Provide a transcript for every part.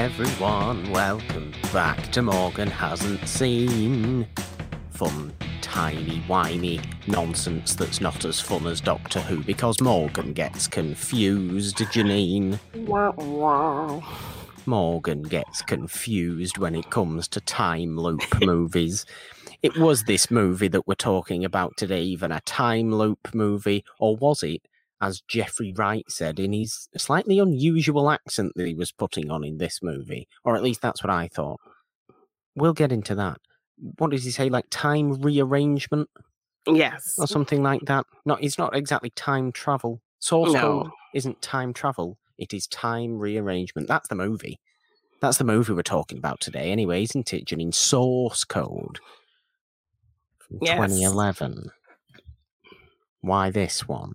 everyone, welcome back to Morgan Hasn't Seen. Fun, tiny, whiny nonsense that's not as fun as Doctor Who because Morgan gets confused, Janine. Wow, wow. Morgan gets confused when it comes to time loop movies. It was this movie that we're talking about today, even a time loop movie, or was it, as Jeffrey Wright said in his slightly unusual accent that he was putting on in this movie? Or at least that's what I thought. We'll get into that. What does he say? Like time rearrangement Yes. or something like that? Not. It's not exactly time travel. Source No. code isn't time travel. It is time rearrangement. That's the movie. That's the movie we're talking about today, anyway, isn't it, Janine? Source code from Yes. 2011. Why this one?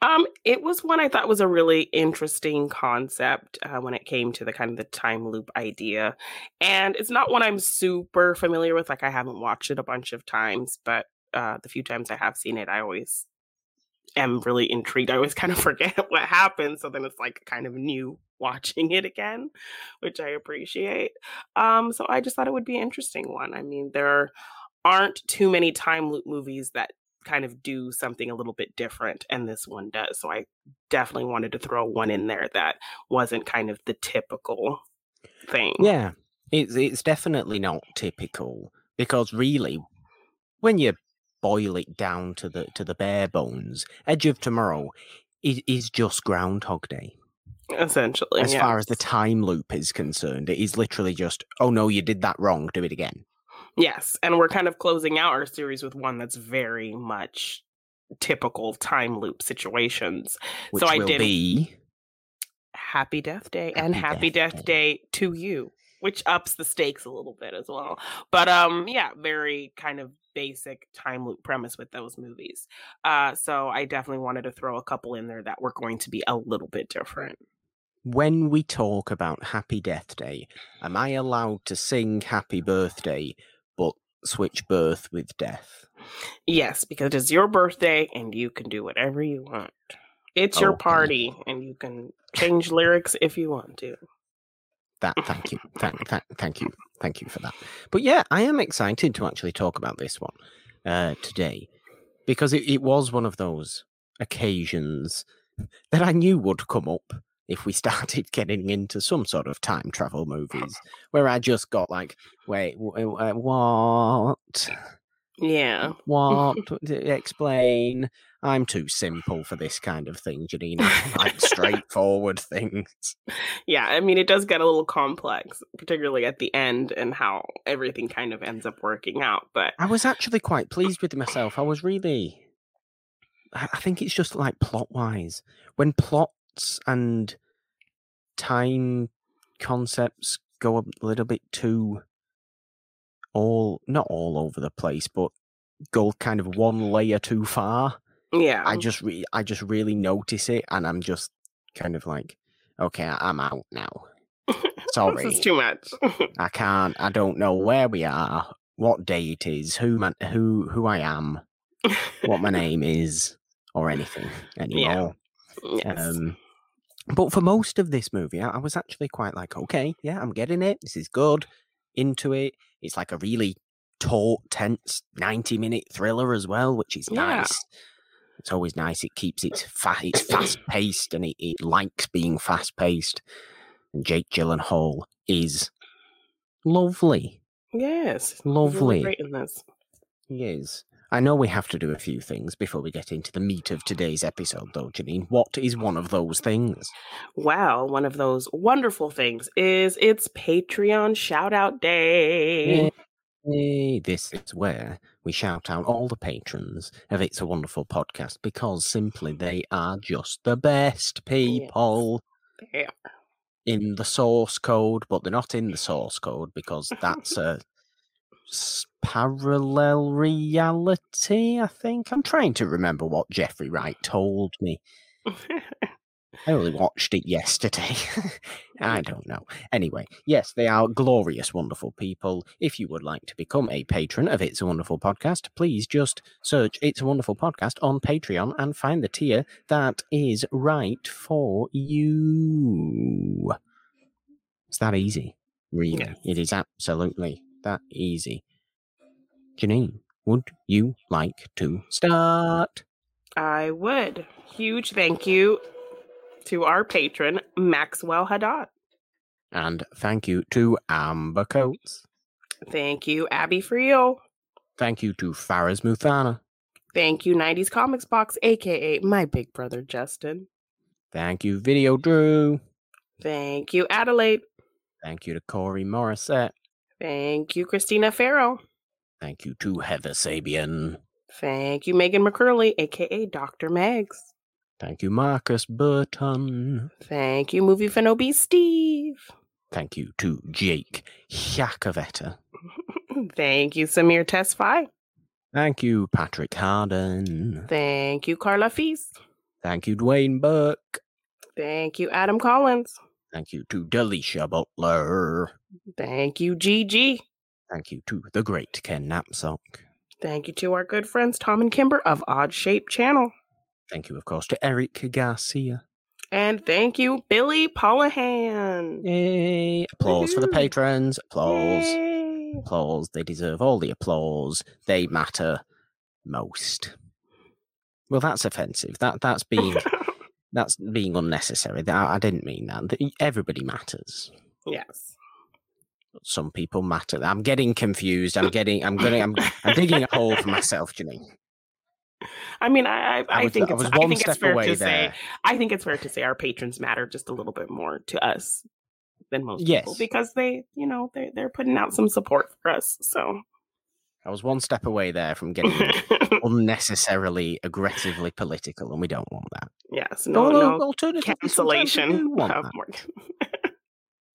Um, it was one I thought was a really interesting concept uh, when it came to the kind of the time loop idea, and it's not one I'm super familiar with. Like I haven't watched it a bunch of times, but uh, the few times I have seen it, I always am really intrigued. I always kind of forget what happened, so then it's like kind of new watching it again, which I appreciate. Um, so I just thought it would be an interesting one. I mean, there aren't too many time loop movies that kind of do something a little bit different and this one does so i definitely wanted to throw one in there that wasn't kind of the typical thing Yeah, it's it's definitely not typical because really, when you boil it down to the to the bare bones, Edge of Tomorrow is, is just Groundhog Day. essentially As far as the time loop is concerned, it is literally just, oh no, you did that wrong, do it again. Yes and we're kind of closing out our series with one that's very much typical time loop situations. Which I will did- be happy death day and Happy happy Death death, Day. day to you which ups the stakes a little bit as well. But um yeah very kind of basic time loop premise with those movies. Uh so i definitely wanted to throw a couple in there that were going to be a little bit different. When we talk about Happy Death Day, am I allowed to sing Happy Birthday switch birth with death? yes because it's your birthday and you can do whatever you want it's your Okay. party and you can change lyrics if you want to That thank you. Thank, thank thank you. Thank you for that. But yeah, I am excited to actually talk about this one uh today because it, it was one of those occasions that I knew would come up if we started getting into some sort of time travel movies where I just got like, wait, w- uh, what? yeah What? Explain. I'm too simple for this kind of thing, Janina. Like straightforward things. yeah i mean it does get a little complex particularly at the end and how everything kind of ends up working out but I was actually quite pleased with myself. I was really. I think it's just like plot wise. When plots and time concepts go a little bit too all not all over the place, but go kind of one layer too far. yeah I just re- I just really notice it, and I'm just kind of like, okay, I'm out now. Sorry, this is too much I can't. I don't know where we are, what day it is, who man, who who I am, what my name is, or anything anymore. yes. Um, but for most of this movie, I, I was actually quite like, okay, yeah, I'm getting it. This is good. Into it. It's like a really taut, tense, ninety minute thriller as well, which is Yeah. nice. It's always nice. It keeps it fa- it's fast paced and it, it likes being fast paced. And Jake Gyllenhaal is lovely. yes Lovely. great in this He is. I know we have to do a few things before we get into the meat of today's episode, though, Janine. What is one of those things? Well, one of those wonderful things is it's Patreon shout out day. Hey, this is where we shout out all the patrons of It's a Wonderful Podcast because simply they are just the best people Yeah. in the source code, but they're not in the source code because that's a parallel reality, I think. I'm trying to remember what Jeffrey Wright told me. I only watched it yesterday. I don't know. Anyway, yes, they are glorious, wonderful people. If you would like to become a patron of It's a Wonderful Podcast, please just search It's a Wonderful Podcast on Patreon and find the tier that is right for you. It's that easy, really. Yes. It is absolutely that easy. Janine, would you like to start? I would. Huge thank you to our patron, Maxwell Haddad. And thank you to Amber Coates. Thank you, Abby Frio. Thank you to Faraz Muthana. Thank you, 90s Comics Box, aka my big brother Justin. Thank you, Video Drew. Thank you, Adelaide. Thank you to Corey Morissette. Thank you, Christina Farrow. Thank you to Heather Sabian. Thank you, Megan McCurley, aka Dr. Megs. Thank you, Marcus Burton. Thank you, Movie Fanobi Steve. Thank you to Jake Yakoveta. Thank you, Samir Tesfai. Thank you, Patrick Harden. Thank you, Carla Feast. Thank you, Dwayne Burke. Thank you, Adam Collins. Thank you to Delisha Butler. Thank you, Gigi. Thank you to the great Ken Knapsack. Thank you to our good friends Tom and Kimber of Odd Shape Channel. Thank you, of course, to Eric Garcia. And thank you, Billy Pollahan. Yay! Applause for the patrons. Applause. Yay. Applause. They deserve all the applause. They matter most. Well, that's offensive. That that's being that's being unnecessary. That- I didn't mean that. Everybody matters. yes. Some people matter. I'm getting confused. I'm getting. I'm gonna. I'm. I'm digging a hole for myself, Janine. I mean, I I, I, was, think I it's, I one think it's step fair away to there. say I think it's fair to say our patrons matter just a little bit more to us than most people because they, you know, they they're putting out some support for us. So I was one step away there from getting unnecessarily aggressively political, and we don't want that. yes, no, Although, no we cancellation do want that.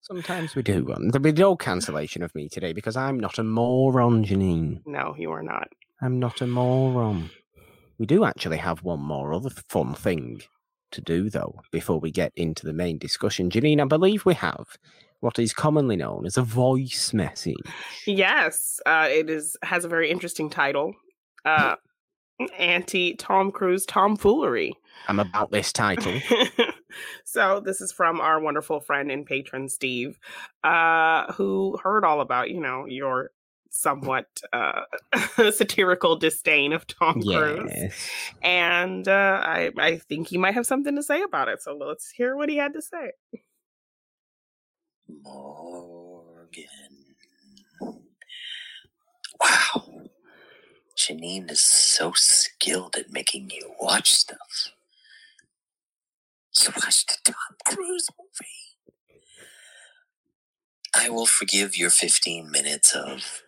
Sometimes we do. want- There'll be no cancellation of me today because I'm not a moron, Janine. No, you are not. I'm not a moron. We do actually have one more other fun thing to do, though, before we get into the main discussion. Janine, I believe we have what is commonly known as a voice message. Yes, uh, it is has a very interesting title. Uh, Anti Tom Cruise tomfoolery. I'm about this title. so this is from our wonderful friend and patron Steve, uh, who heard all about you know your somewhat uh, satirical disdain of Tom Cruise, and uh, I I think he might have something to say about it. So let's hear what he had to say. Morgan. Wow. Janine is so skilled at making you watch stuff. You watched a Tom Cruise movie. I will forgive your 15 minutes of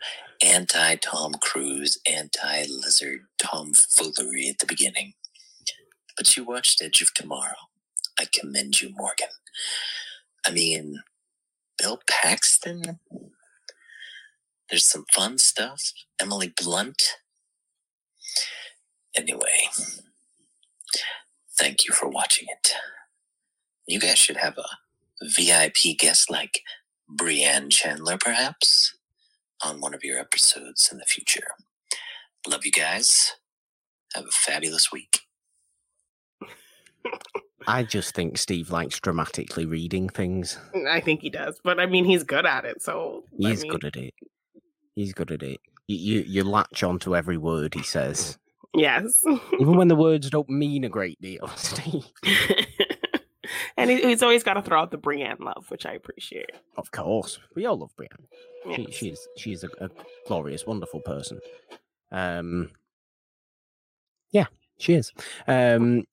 anti Tom Cruise, anti lizard tomfoolery at the beginning. But you watched Edge of Tomorrow. I commend you, Morgan. I mean, Bill Paxton. There's some fun stuff. Emily Blunt. Anyway, thank you for watching it. You guys should have a VIP guest like Brienne Chandler, perhaps, on one of your episodes in the future. Love you guys. Have a fabulous week. I just think Steve likes dramatically reading things. Mm, I think he does, but I mean he's good at it. So He's mean, good at it. He's good at it. You, you, you latch onto every word he says, Yes. even when the words don't mean a great deal. Steve, and he's always got to throw out the Brienne love, which I appreciate. of course, we all love Brienne. She, she's she's a, a glorious, wonderful person. Um, yeah, she is. Um,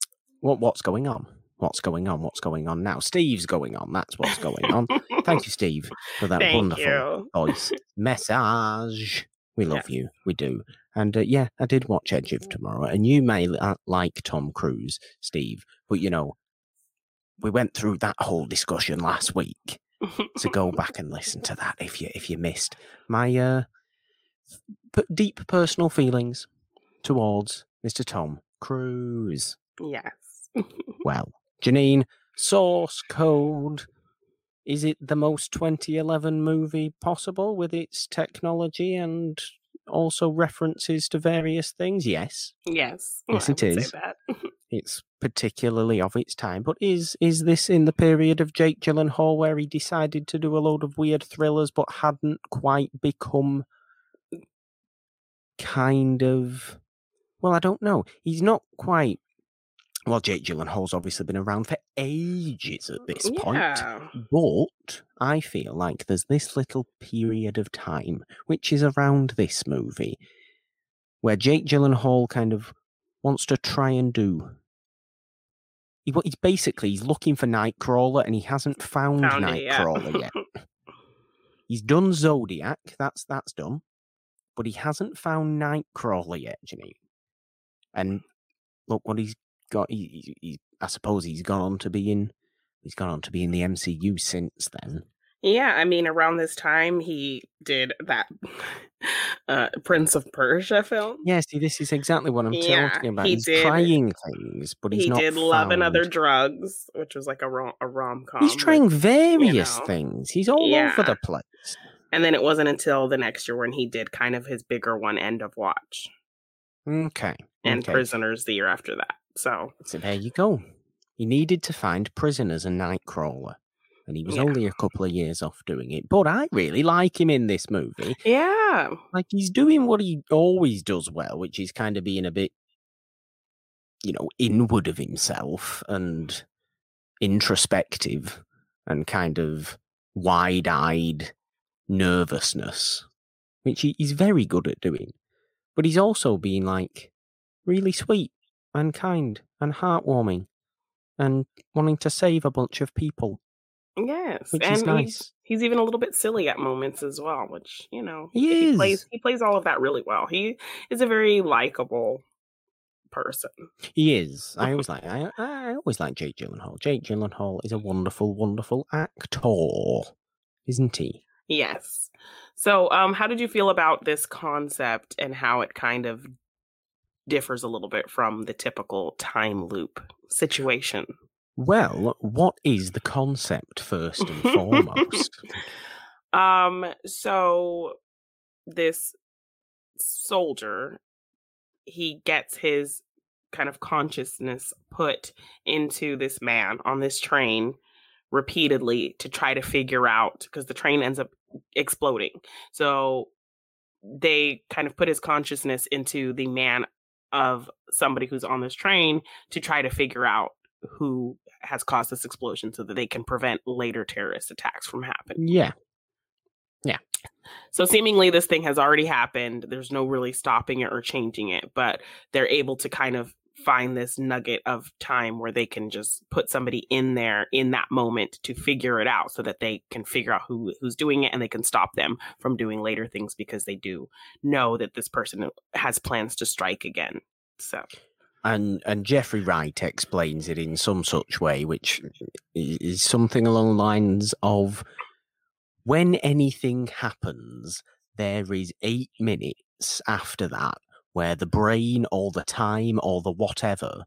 what what's going on? What's going on? What's going on now? Steve's going on. That's what's going on. Thank you, Steve, for that Thank wonderful you. voice message. We love you. We do. And uh, yeah, I did watch Edge of Tomorrow, and you may uh, like Tom Cruise, Steve, but you know, we went through that whole discussion last week. So go back and listen to that if you if you missed my uh, p- deep personal feelings towards Mr. Tom Cruise. yes. Well, Janine, source code. Is it the most 2011 movie possible with its technology and also references to various things? Yes, Yes. Yes, I it that. it's particularly of its time. But is is this in the period of Jake Gyllenhaal where he decided to do a load of weird thrillers but hadn't quite become kind of well, I don't know. He's not quite well, Jake Gyllenhaal's obviously been around for ages at this point. But I feel like there's this little period of time, which is around this movie, where Jake Gyllenhaal kind of wants to try and do. He, he's basically he's looking for Nightcrawler, and he hasn't found, Found yeah. Nightcrawler yet. He's done Zodiac, that's that's done, but he hasn't found Nightcrawler yet, Janine. And look what he's got. He, he, he, I suppose he's gone on to be in. He's gone on to be in the MCU since then. Yeah, I mean, around this time he did that uh, Prince of Persia film. Yeah, see, this is exactly what I'm Yeah, talking about. he he's did- trying things, but he's he not. did Love and Other Drugs, which was like a rom a rom com. He's trying various know. things. He's all over the place. and then it wasn't until the next year when he did kind of his bigger one, End of Watch, Okay. and okay. Prisoners the year after that. So So there you go. He needed to find prisoners and Nightcrawler. And he was Yeah. only a couple of years off doing it. But I really like him in this movie. yeah, Like he's doing what he always does well, which is kind of being a bit, you know, inward of himself and introspective and kind of wide eyed nervousness, which he, he's very good at doing. But he's also being like really sweet and kind and heartwarming and wanting to save a bunch of people, yes, which and is he's nice. he's even a little bit silly at moments as well, which you know He is. plays he plays all of that really well. He is a very likable person. He is. I always like. I, I always like Jake Gyllenhaal. Jake Gyllenhaal is a wonderful, wonderful actor, isn't he? Yes. So, um, how did you feel about this concept and how it kind of differs a little bit from the typical time loop situation? Well, what is the concept first and foremost? Um, so this soldier, he gets his kind of consciousness put into this man on this train repeatedly to try to figure out because the train ends up exploding. So they kind of put his consciousness into the man of somebody who's on this train to try to figure out who has caused this explosion so that they can prevent later terrorist attacks from happening. yeah, Yeah. So seemingly this thing has already happened. There's no really stopping it or changing it, but they're able to kind of find this nugget of time where they can just put somebody in there in that moment to figure it out so that they can figure out who who's doing it and they can stop them from doing later things because they do know that this person has plans to strike again. So and and Jeffrey Wright explains it in some such way, which is something along the lines of when anything happens, there is eight minutes after that where the brain or the time or the whatever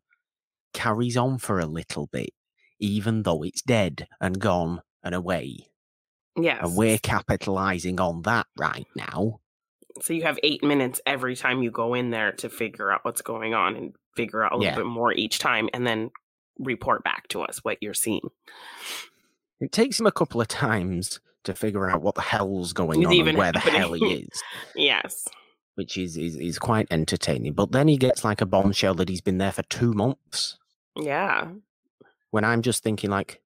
carries on for a little bit, even though it's dead and gone and away. yes. And we're capitalizing on that right now. So you have eight minutes every time you go in there to figure out what's going on and figure out a little Yeah. bit more each time and then report back to us what you're seeing. It takes him a couple of times to figure out what the hell's going Is on even and where the hell he is. Yes. Which is, is is quite entertaining. But then he gets like a bombshell that he's been there for two months. Yeah. When I'm just thinking like,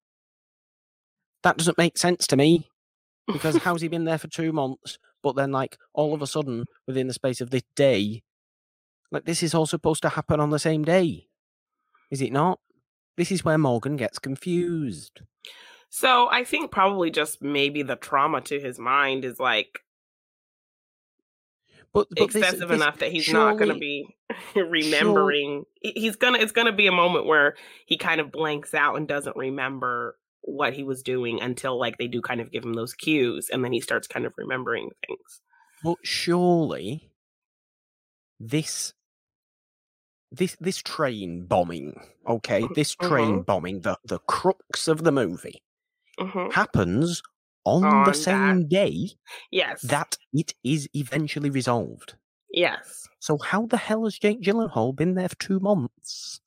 that doesn't make sense to me because how's he been there for two months? But then like all of a sudden within the space of this day, like this is all supposed to happen on the same day, is it not? This is where Morgan gets confused. So I think probably just maybe the trauma to his mind is like But, but excessive this enough that he's not going to be remembering. he- He's gonna. It's gonna be a moment where he kind of blanks out and doesn't remember what he was doing until like they do kind of give him those cues, and then he starts kind of remembering things. But surely this this this train bombing, okay, this train Mhm. bombing, the the crux of the movie Mhm. happens on, On the that- same day Yes. that it is eventually resolved. Yes. So how the hell has Jake Gyllenhaal been there for two months?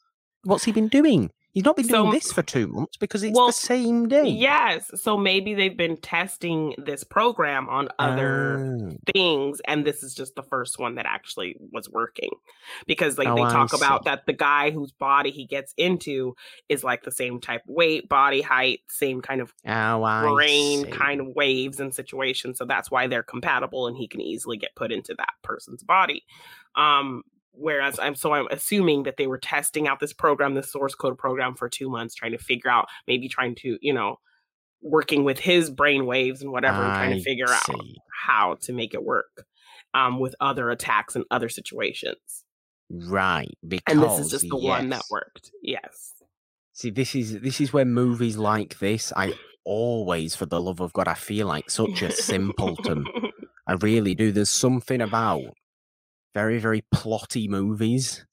what's he been doing? He's not been doing So- this for two months because it's Well, the same day. Yes. So maybe they've been testing this program on other Oh. things and this is just the first one that actually was working because like Oh, they I talk about see. that the guy whose body he gets into is like the same type of weight body height same kind of Oh, brain kind of waves and situations so that's why they're compatible and he can easily get put into that person's body um whereas i'm so i'm assuming that they were testing out this program this source code program for two months trying to figure out maybe trying to you know working with his brain waves and whatever and trying to figure out how to make it work um with other attacks and other situations Right, because and this is just the one that worked yes See, this is this is where movies like this, I always, for the love of God, I feel like such a simpleton. I really do. There's something about very, very plotty movies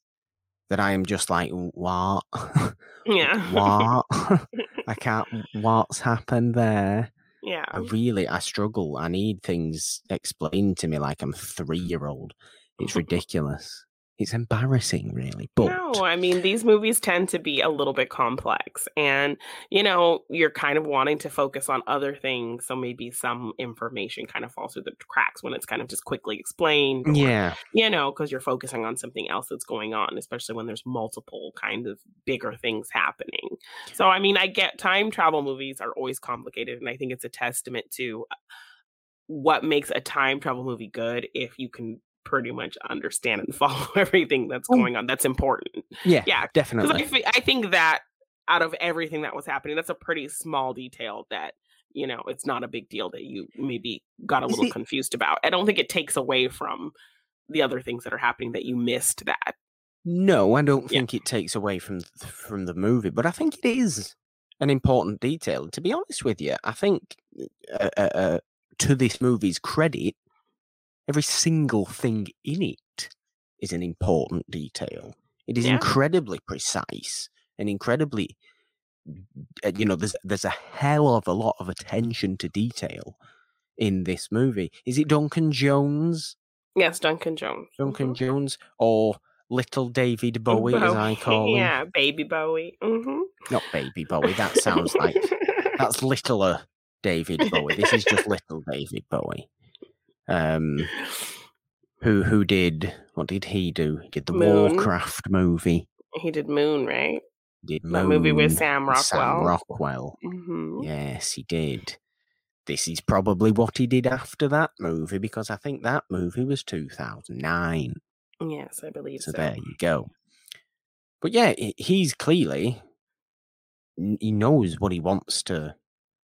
that I am just like, what? yeah what? I can't. What's happened there? yeah I really, I struggle. I need things explained to me like I'm three year old. It's ridiculous. It's embarrassing, really. But No, I mean these movies tend to be a little bit complex, and you know you're kind of wanting to focus on other things, so maybe some information kind of falls through the cracks when it's kind of just quickly explained. or, yeah, you know, because you're focusing on something else that's going on, especially when there's multiple kind of bigger things happening. So, I mean, I get time travel movies are always complicated, and I think it's a testament to uh, what makes a time travel movie good if you can pretty much understand and follow everything that's Oh. going on. That's important. yeah, Yeah, definitely. I, I think that out of everything that was happening, that's a pretty small detail that you know it's not a big deal that you maybe got a little it- confused about. I don't think it takes away from the other things that are happening that you missed that. No, I don't Yeah. think it takes away from from the movie, but I think it is an important detail. To be honest with you, I think uh, uh, uh, to this movie's credit, every single thing in it is an important detail. It is Yeah. incredibly precise and incredibly, uh, you know, there's there's a hell of a lot of attention to detail in this movie. Is it Duncan Jones? Yes, Duncan Jones. Duncan Mhm. Jones or Little David Bowie, as I call him? Yeah, baby Bowie. hmm Not Baby Bowie. That sounds like that's littler David Bowie. This is just little David Bowie. Um, who who did what did he do? He did the Moon. Warcraft movie. he did Moon, right? Did That movie with Sam with Sam Rockwell. Rockwell. hmm Yes, he did. This is probably what he did after that movie because I think that movie was 2009. Yes, I believe So so. there you go. But yeah, he's clearly he knows what he wants to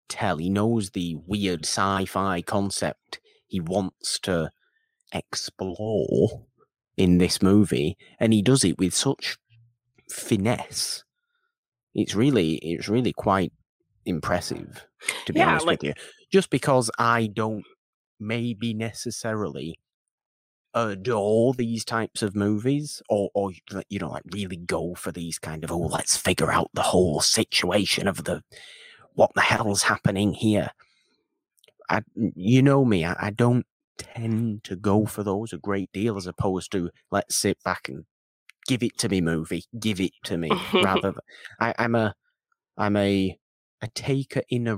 tell. He knows the weird sci-fi concept he wants to explore in this movie, and he does it with such finesse. It's really, it's really quite impressive, to be Yeah, honest like- with you. Just because I don't maybe necessarily adore these types of movies or or you know like really go for these kind of oh let's figure out the whole situation of the what the hell's happening here I, you know me I, I don't tend to go for those a great deal as opposed to let's sit back and give it to me movie give it to me rather than, I, i'm a i'm a a taker in a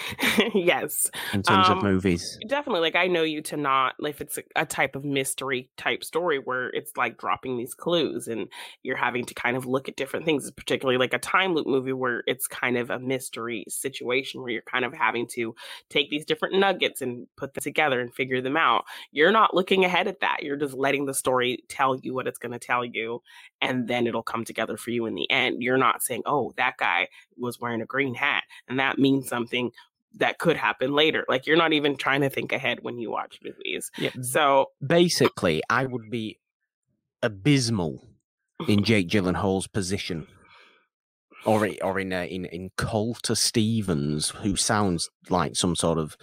yes, in terms of Um, movies definitely. Like I know you to not if it's a, a type of mystery type story where it's like dropping these clues and you're having to kind of look at different things, particularly like a time loop movie where it's kind of a mystery situation where you're kind of having to take these different nuggets and put them together and figure them out. You're not looking ahead at that. You're just letting the story tell you what it's going to tell you and then it'll come together for you in the end. You're not saying, "Oh, that guy was wearing a green hat and that means something that could happen later. Like you're not even trying to think ahead when you watch movies. yeah So basically, I would be abysmal in Jake Gyllenhaal's position, or or in uh, in in Colter Stevens, who sounds like some sort of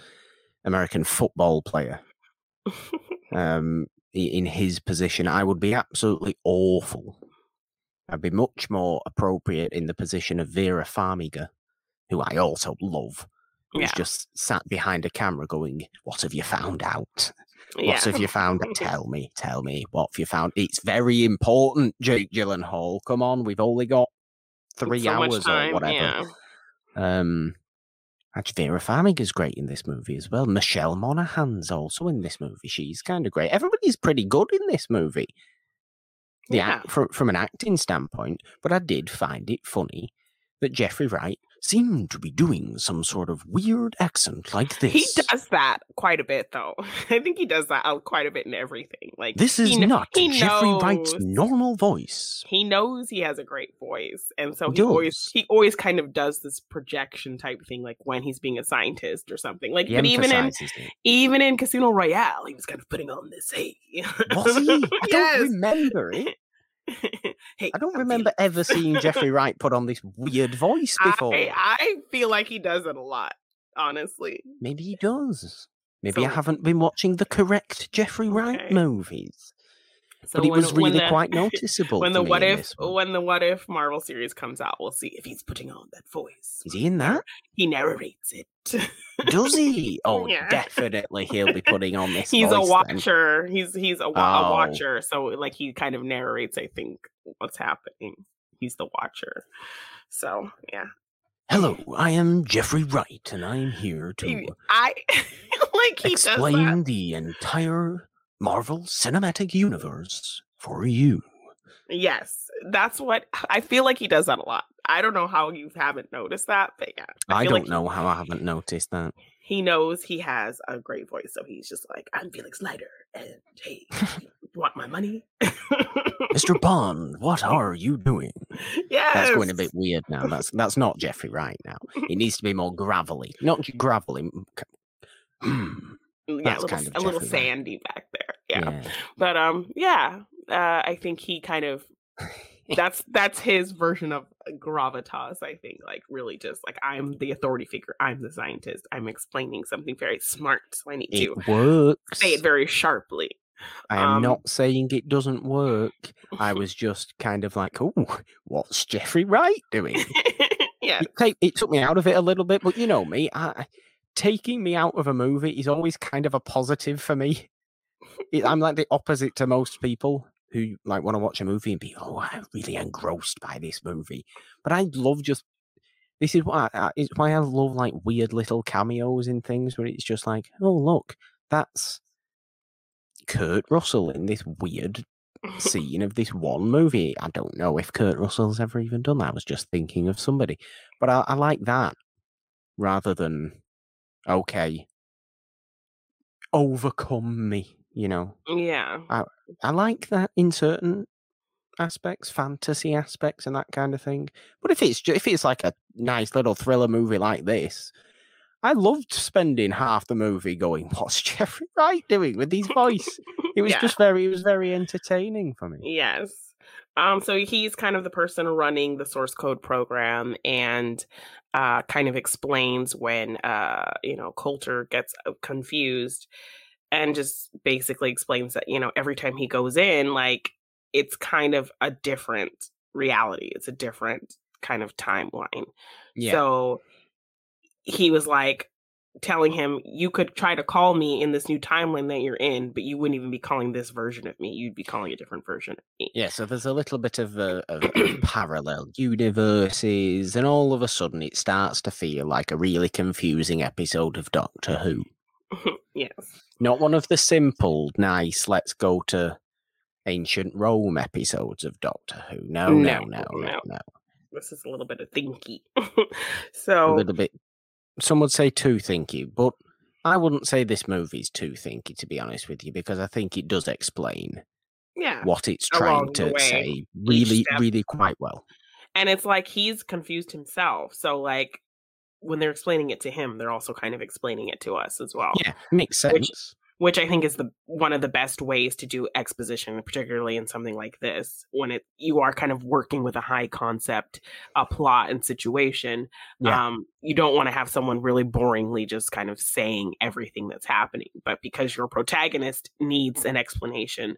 American football player. Um, in his position, I would be absolutely awful. I'd be much more appropriate in the position of Vera Farmiga, who I also love. Who's Yeah. just sat behind a camera going, "What have you found out?" What have you found? Tell me, tell me. What have you found? It's very important, Jake Gyllenhaal. Come on, we've only got three So hours time, or whatever. Yeah. Um, actually, Vera Farmiga's great in this movie as well. Michelle Monaghan's also in this movie. She's kind of great. Everybody's pretty good in this movie. The Yeah. act, from from an acting standpoint, but I did find it funny that Jeffrey Wright seemed to be doing some sort of weird accent like this. He does that quite a bit, though. I think he does that quite a bit in everything. Like This is kn- not he Jeffrey Wright's normal voice. He knows he has a great voice, and so He he always he always kind of does this projection type thing, like when he's being a scientist or something. Like, He but even in it. even in Casino Royale, he was kind of putting on this. Hey, Was he? I Yes. don't remember it. hey, I don't remember ever seeing Jeffrey Wright put on this weird voice before. I, I feel like he does it a lot, honestly. Maybe he does. Maybe I haven't been watching the correct Jeffrey Wright Okay. movies. So but it when- was really the- quite noticeable. when the what if when the what if Marvel series comes out, we'll see if he's putting on that voice. Is he in that? He narrates it. Does he? Oh, Yeah. definitely he'll be putting on this. he's a voice then. watcher. He's he's a, wa- a Oh. watcher. So like he kind of narrates, I think, what's happening. He's the watcher. So yeah. Hello, I am Jeffrey Wright, and I'm here to I like he explain the entire Marvel Cinematic Universe for you. Yes, that's what I feel like he does that a lot. I don't know how you haven't noticed that, but yeah, I, feel don't like he- know how I haven't noticed that. He knows he has a great voice, so he's just like, "I'm Felix Leiter, and hey, you want my money?" Mr. Bond, what are you doing? Yeah, That's going a bit weird now. That's that's not Jeffrey Wright now. It needs to be more gravelly. Not gravelly. Hmm. Yeah, a little, kind of a little sandy back there. Yeah. yeah. but um, yeah, uh, I think he kind of that's that's his version of gravitas. I think, like, really, just like I'm the authority figure. I'm the scientist. I'm explaining something very smart, so I need to works. say it very sharply. I am um, not saying it doesn't work. I was just kind of like, oh, what's Jeffrey Wright doing? yeah, it, take, it took me out of it a little bit, but you know me, I, taking me out of a movie is always kind of a positive for me. It, I'm like the opposite to most people who like want to watch a movie and be, oh, I'm really engrossed by this movie. But I love just this is why I, it's why I love like weird little cameos in things where it's just like, oh look, that's Kurt Russell in this weird scene of this one movie. I don't know if Kurt Russell's ever even done that. I was just thinking of somebody. But I, I like that rather than, okay, overcome me, you know. yeah, I like that in certain aspects, fantasy aspects and that kind of thing. But if it's if it's like a nice little thriller movie like this, I loved spending half the movie going, "What's Jeffrey Wright doing with his voice?" It was Yeah. just very, it was very entertaining for me. Yes. Um, so he's kind of the person running the source code program and uh, kind of explains when uh, you know Colter gets uh, confused and just basically explains that you know every time he goes in, like it's kind of a different reality. It's a different kind of timeline. Yeah, So he was like telling him, You could try to call me in this new timeline that you're in, but you wouldn't even be calling this version of me. You'd be calling a different version of me. yeah. So there's a little bit of, uh, a, of, parallel universes, and all of a sudden it starts to feel like a really confusing episode of Doctor Who. yes. Not one of the simple, nice, let's go to ancient Rome episodes of Doctor Who. No, no, No, no, no, no. no. This is a little bit of thinky. So a little bit, some would say too thinky, but I wouldn't say this movie's too thinky, to be honest with you, because I think it does explain yeah. what it's trying to way, say really, really quite well. And it's like he's confused himself. So like when they're explaining it to him, they're also kind of explaining it to us as well. Yeah, makes sense. which I think is the one of the best ways to do exposition, particularly in something like this, when it you are kind of working with a high concept, a plot and situation. Yeah. Um, you don't want to have someone really boringly just kind of saying everything that's happening, but because your protagonist needs an explanation,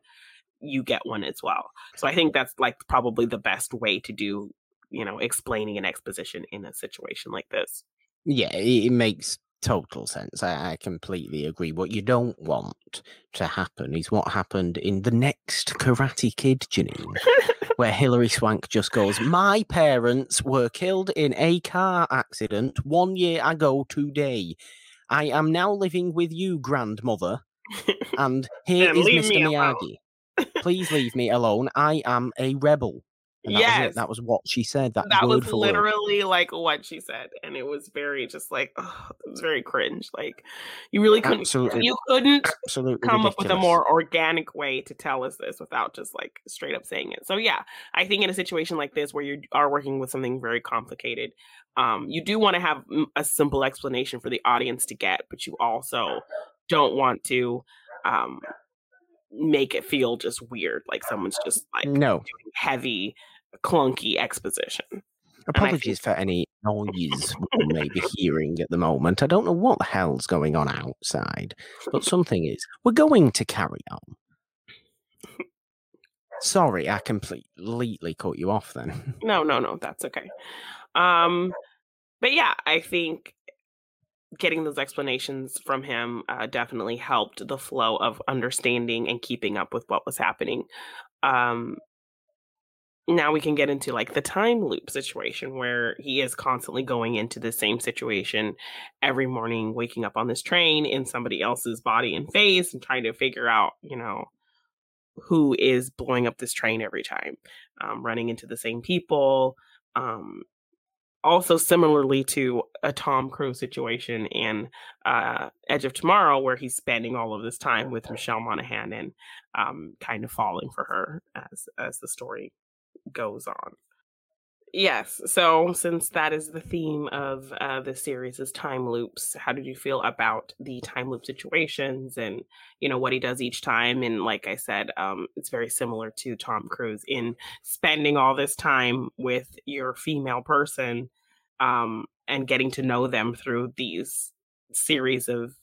you get one as well. So I think that's like probably the best way to do, you know, explaining an exposition in a situation like this. Yeah, it makes total sense. I, I completely agree. What you don't want to happen is what happened in the next Karate Kid, Janine, where Hilary Swank just goes, My parents were killed in a car accident one year ago today. I am now living with you, grandmother. And here is Mr. Miyagi. Please leave me alone. I am a rebel. And that was Yes. it. That was what she said. That, that was for word. literally like what she said and it was very just like oh, it was very cringe like you really couldn't Absolutely. you couldn't Absolutely come up with a more organic way to tell us this without just like straight up saying it so yeah i think in a situation like this where you are working with something very complicated um, you do want to have mm, a simple explanation for the audience to get but you also don't want to um, make it feel just weird like someone's just like No. heavy clunky exposition Apologies for any noise we may be hearing at the moment. I don't know what the hell's going on outside, but something is. We're going to carry on. Sorry, I completely cut you off then. No, no, no, that's okay. Um, but yeah, I think getting those explanations from him uh, definitely helped the flow of understanding and keeping up with what was happening. Um, now we can get into like the time loop situation where he is constantly going into the same situation every morning, waking up on this train in somebody else's body and face and trying to figure out, you know, who is blowing up this train every time, um, running into the same people. Um, also, similarly to a Tom Cruise situation in uh, Edge of Tomorrow, where he's spending all of this time with Michelle Monaghan and um, kind of falling for her as as the story goes on. Yes. So, since that is the theme of uh, the series is time loops, how did you feel about the time loop situations and you know what he does each time? And like I said, um, it's very similar to Tom Cruise in spending all this time with your female person um, and getting to know them through these series of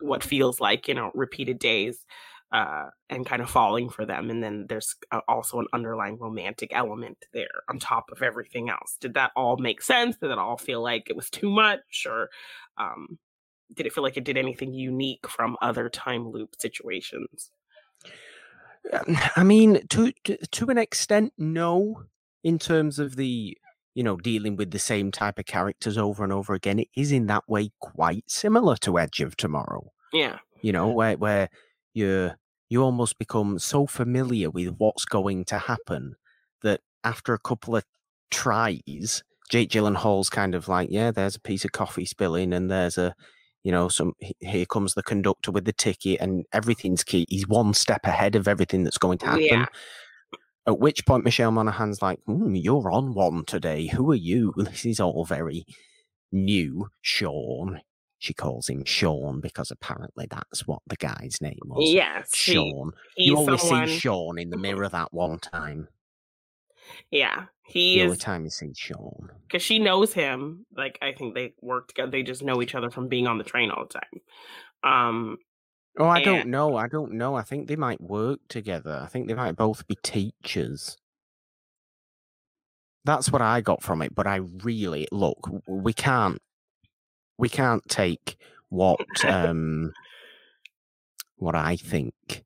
what feels like you know repeated days uh, and kind of falling for them. And then there's uh, also an underlying romantic element there on top of everything else. Did that all make sense? Did it all feel like it was too much? Or um, did it feel like it did anything unique from other time loop situations? I mean, to, to to an extent, no. In terms of the you know dealing with the same type of characters over and over again, it is in that way quite similar to Edge of Tomorrow. Yeah. You know, where where you you almost become so familiar with what's going to happen that after a couple of tries, Jake Gyllenhaal's kind of like, yeah, there's a piece of coffee spilling, and there's a you know, some here comes the conductor with the ticket, and everything's key. He's one step ahead of everything that's going to happen. Yeah. At which point, Michelle Monaghan's like, "Hmm, "You're on one today. Who are you? This is all very new." Sean, she calls him Sean because apparently that's what the guy's name was. Yes. Sean. he's You only someone, see Sean in the mirror that one time. Yeah. He The only is time you see Sean. because she knows him. Like I think they work together. They just know each other from being on the train all the time. Um, Oh, I And- don't know. I don't know. I think they might work together. I think they might both be teachers. That's what I got from it. But I really look. We can't. We can't take what um what I think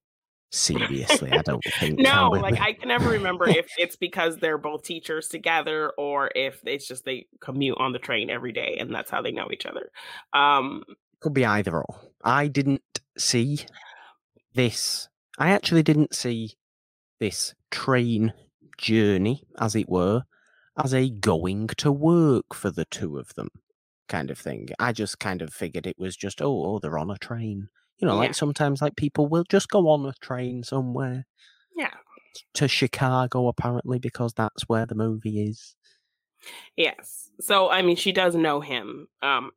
seriously. I don't think. no, like I can never remember if it's because they're both teachers together or if it's just they commute on the train every day and that's how they know each other. Um, Could be either or. I didn't see this. I actually didn't see this train journey, as it were, as a going to work for the two of them kind of thing. I just kind of figured it was just, oh, oh they're on a train. You know, Yeah. like sometimes like people will just go on a train somewhere yeah. to Chicago, apparently, because that's where the movie is. Yes. So I mean, she does know him. Um,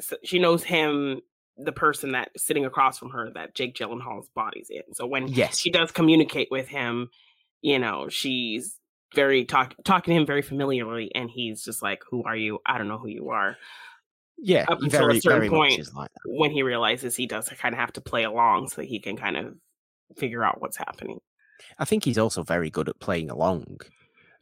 so she knows him, the person that's sitting across from her that Jake Gyllenhaal's body's in. So when Yes. she does communicate with him, you know, she's very talk talking to him very familiarly, and he's just like, "Who are you? I don't know who you are." Yeah, up until a certain point, like. When he realizes he does kind of have to play along, so that he can kind of figure out what's happening. I think he's also very good at playing along.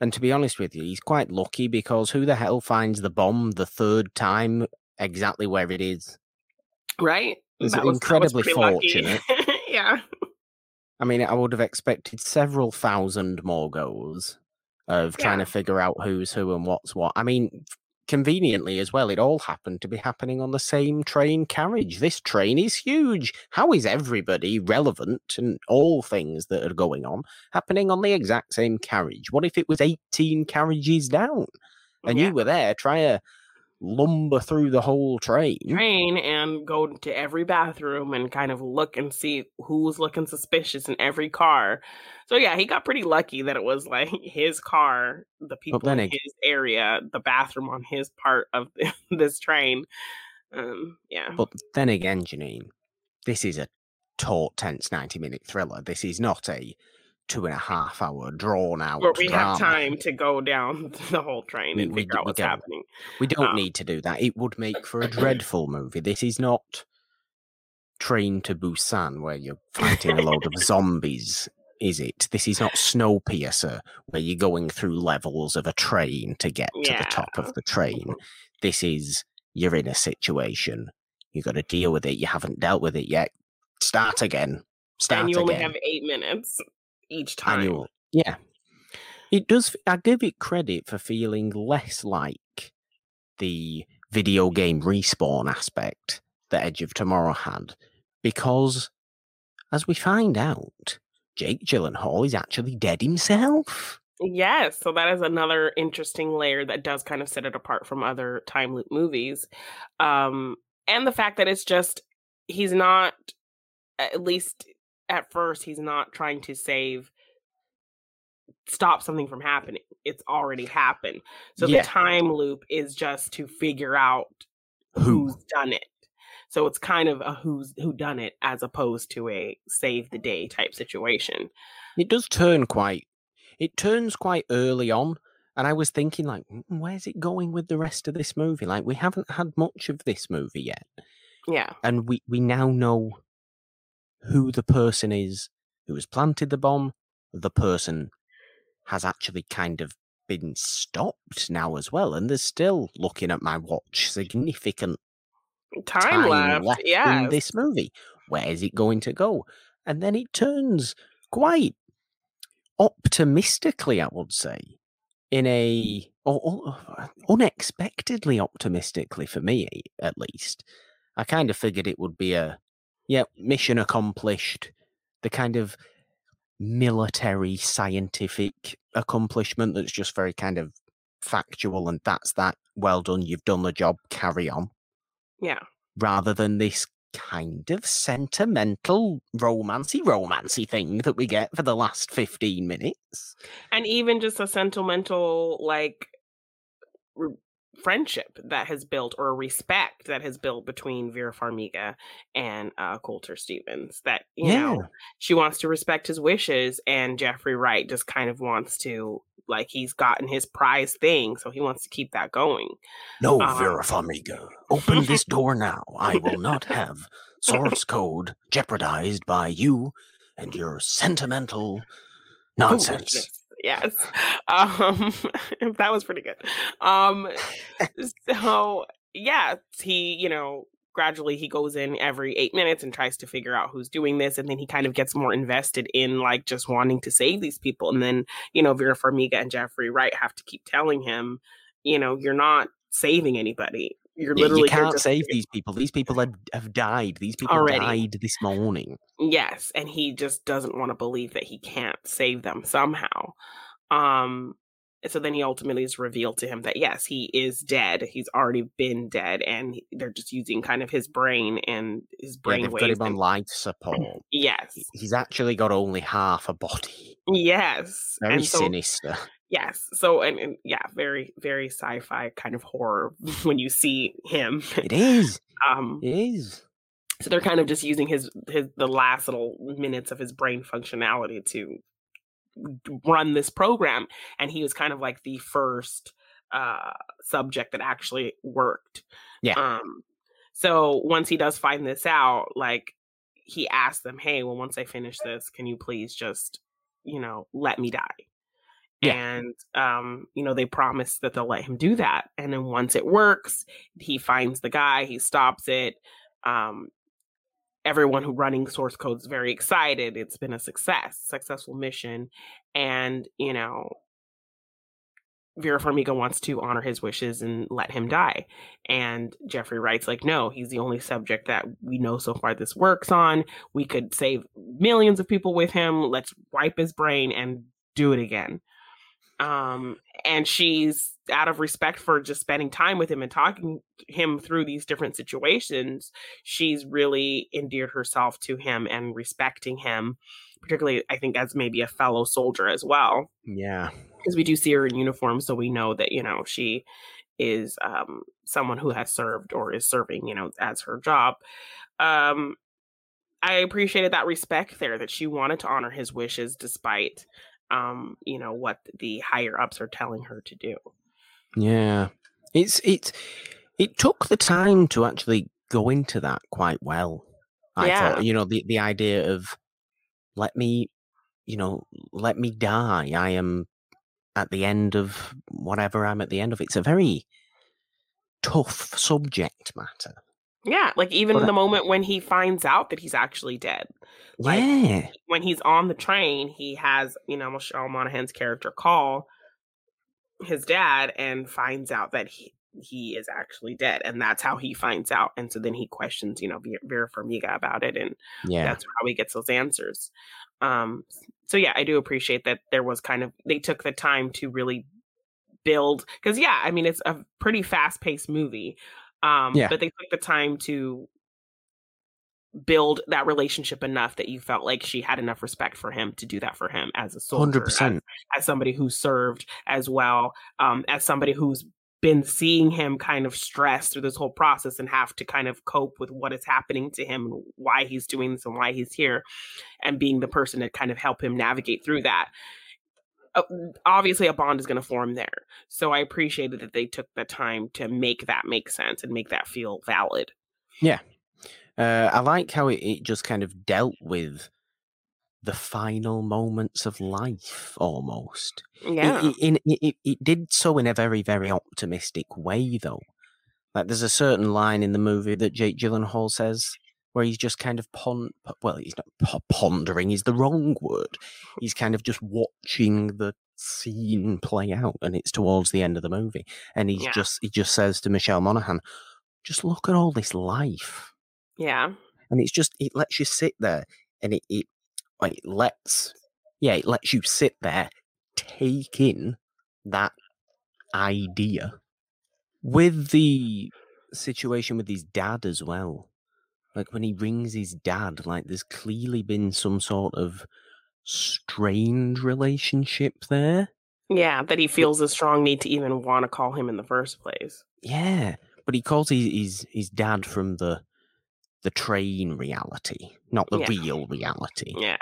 And to be honest with you, he's quite lucky because who the hell finds the bomb the third time exactly where it is? Right? It's That was- was incredibly fortunate. yeah. I mean, I would have expected several thousand more goes of trying to figure out who's who and what's what. I mean, conveniently as well, it all happened to be happening on the same train carriage. This train is huge. How is everybody relevant and all things that are going on happening on the exact same carriage? What if it was 18 carriages down and Yeah. you were there trying to lumber through the whole train? train and go to every bathroom and kind of look and see who's looking suspicious in every car. So yeah, he got pretty lucky that it was like his car, the people in ag- his area, the bathroom on his part of this train. Um, yeah, But then again, Janine, this is a taut, tense 90 minute thriller. This is not a two and a half hour drawn out. where we have time to go down the whole train We- and we figure d- out what's don't. happening. We don't um, need to do that. It would make for a dreadful movie. This is not Train to Busan, where you're fighting a load of zombies, is it? This is not Snowpiercer, where you're going through levels of a train to get to the top of the train. This is you're in a situation. You've got to deal with it. You haven't dealt with it yet. Start again. Start again. and you only again. have eight minutes each time. Annual. Yeah. It does. I give it credit for feeling less like the video game respawn aspect that Edge of Tomorrow had, because as we find out, Jake Gyllenhaal is actually dead himself. Yes, so that is another interesting layer that does kind of set it apart from other time loop movies. Um and the fact that it's just he's not at least at first he's not trying to save stop something from happening. It's already happened. So Yeah. the time loop is just to figure out Who? who's done it. So it's kind of a who's who done it as opposed to a save the day type situation. It does turn quite. It turns quite early on, and I was thinking, like, "Mm, where's it going with the rest of this movie? Like, we haven't had much of this movie yet. Yeah. and we we now know who the person is who has planted the bomb. The person has actually kind of been stopped now as well, and there's still looking at my watch significant Time, left. in this movie. Where is it going to go? And then it turns quite optimistically, I would say, in a or, or unexpectedly optimistically for me, at least. I kind of figured it would be a yeah mission accomplished, the kind of military scientific accomplishment that's just very kind of factual and that's that. Well done, you've done the job. Carry on Yeah. rather than this kind of sentimental romancy romancy thing that we get for the last 15 minutes and even just a sentimental like friendship that has built or respect that has built between Vera Farmiga and uh Colter Stevens that you know she wants to respect his wishes and Jeffrey Wright just kind of wants to like he's gotten his prize thing so he wants to keep that going. No Uh, vera farmiga open this door now. I will not have source code jeopardized by you and your sentimental nonsense. Yes. Um that was pretty good. Um so yeah, he, you know, gradually he goes in every 8 minutes and tries to figure out who's doing this and then he kind of gets more invested in like just wanting to save these people and then, you know, Vera Farmiga and Jeffrey Wright have to keep telling him, you know, you're not saving anybody. You're You- literally you can't save these people these people have, have died these people Already. died this morning Yes, and he just doesn't want to believe that he can't save them somehow. Um so then he ultimately is revealed to him that yes, he is dead. He's already been dead and they're just using kind of his brain and his yeah, brain they've got him on life support yes. He's actually got only half a body Yes. very and so, sinister Yes. So and, and yeah, very very sci-fi kind of horror when you see him. it is Um it is so they're kind of just using his his the last little minutes of his brain functionality to run this program and he was kind of like the first uh subject that actually worked Yeah. um so once he does find this out like he asks them hey well once i finish this can you please just you know let me die Yeah. and um you know they promise that they'll let him do that and then once it works he finds the guy he stops it um, everyone who running source code is very excited. It's been a success, successful mission, and you know, Vera Farmiga wants to honor his wishes and let him die. And Jeffrey Wright's, like, no, he's the only subject that we know so far this works on. We could save millions of people with him. Let's wipe his brain and do it again. Um, and she's out of respect for just spending time with him and talking him through these different situations. She's really endeared herself to him and respecting him, particularly, I think, as maybe a fellow soldier as well. Yeah. Because we do see her in uniform, so we know that, you know, she is um, someone who has served or is serving, you know, as her job. Um, I appreciated that respect there that she wanted to honor his wishes despite um, you know, what the higher ups are telling her to do. Yeah. It's it's it took the time to actually go into that quite well. I Yeah. thought, you know, the the idea of let me, you know, let me die. I am at the end of whatever I'm at the end of. It's a very tough subject matter. Yeah, like even But in I- the moment when he finds out that he's actually dead. Like, yeah. When he's on the train, he has, you know, Michelle Monaghan's character call his dad and finds out that he he is actually dead and that's how he finds out and so then he questions you know vera farmiga about it and Yeah. that's how he gets those answers um so yeah i do appreciate that there was kind of they took the time to really build because yeah i mean it's a pretty fast-paced movie um Yeah. but they took the time to build that relationship enough that you felt like she had enough respect for him to do that for him as a soldier Hundred as, percent. as somebody who served as well um as somebody who's been seeing him kind of stressed through this whole process and have to kind of cope with what is happening to him and why he's doing this and why he's here and being the person to kind of help him navigate through that obviously a bond is going to form there so i appreciated that they took the time to make that make sense and make that feel valid Yeah. Uh, I like how it, it just kind of dealt with the final moments of life almost. Yeah It, it, it, it did so in a very, very optimistic way, though. Like, there's a certain line in the movie that Jake Gyllenhaal says where he's just kind of pon. Well, he's not po- pondering, is the wrong word. He's kind of just watching the scene play out, and it's towards the end of the movie. And he's Yeah. just, he just says to Michelle Monaghan, just look at all this life yeah and it's just it lets you sit there and it it, it lets yeah it lets you sit there take in that idea with the situation with his dad as well like when he rings his dad like there's clearly been some sort of strained relationship there. Yeah that he feels a strong need to even want to call him in the first place. Yeah but he calls his his, his dad from the the train reality not the Yeah. real reality. Yeah.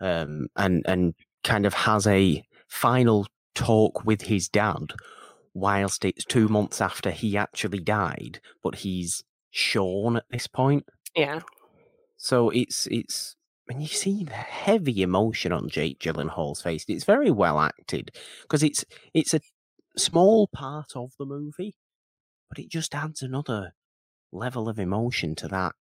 Um, and and kind of has a final talk with his dad, whilst it's two months after he actually died, but he's Sean at this point. yeah So it's it's when you see the heavy emotion on Jake Gyllenhaal's face, it's very well acted because it's it's a small part of the movie, but it just adds another level of emotion to that.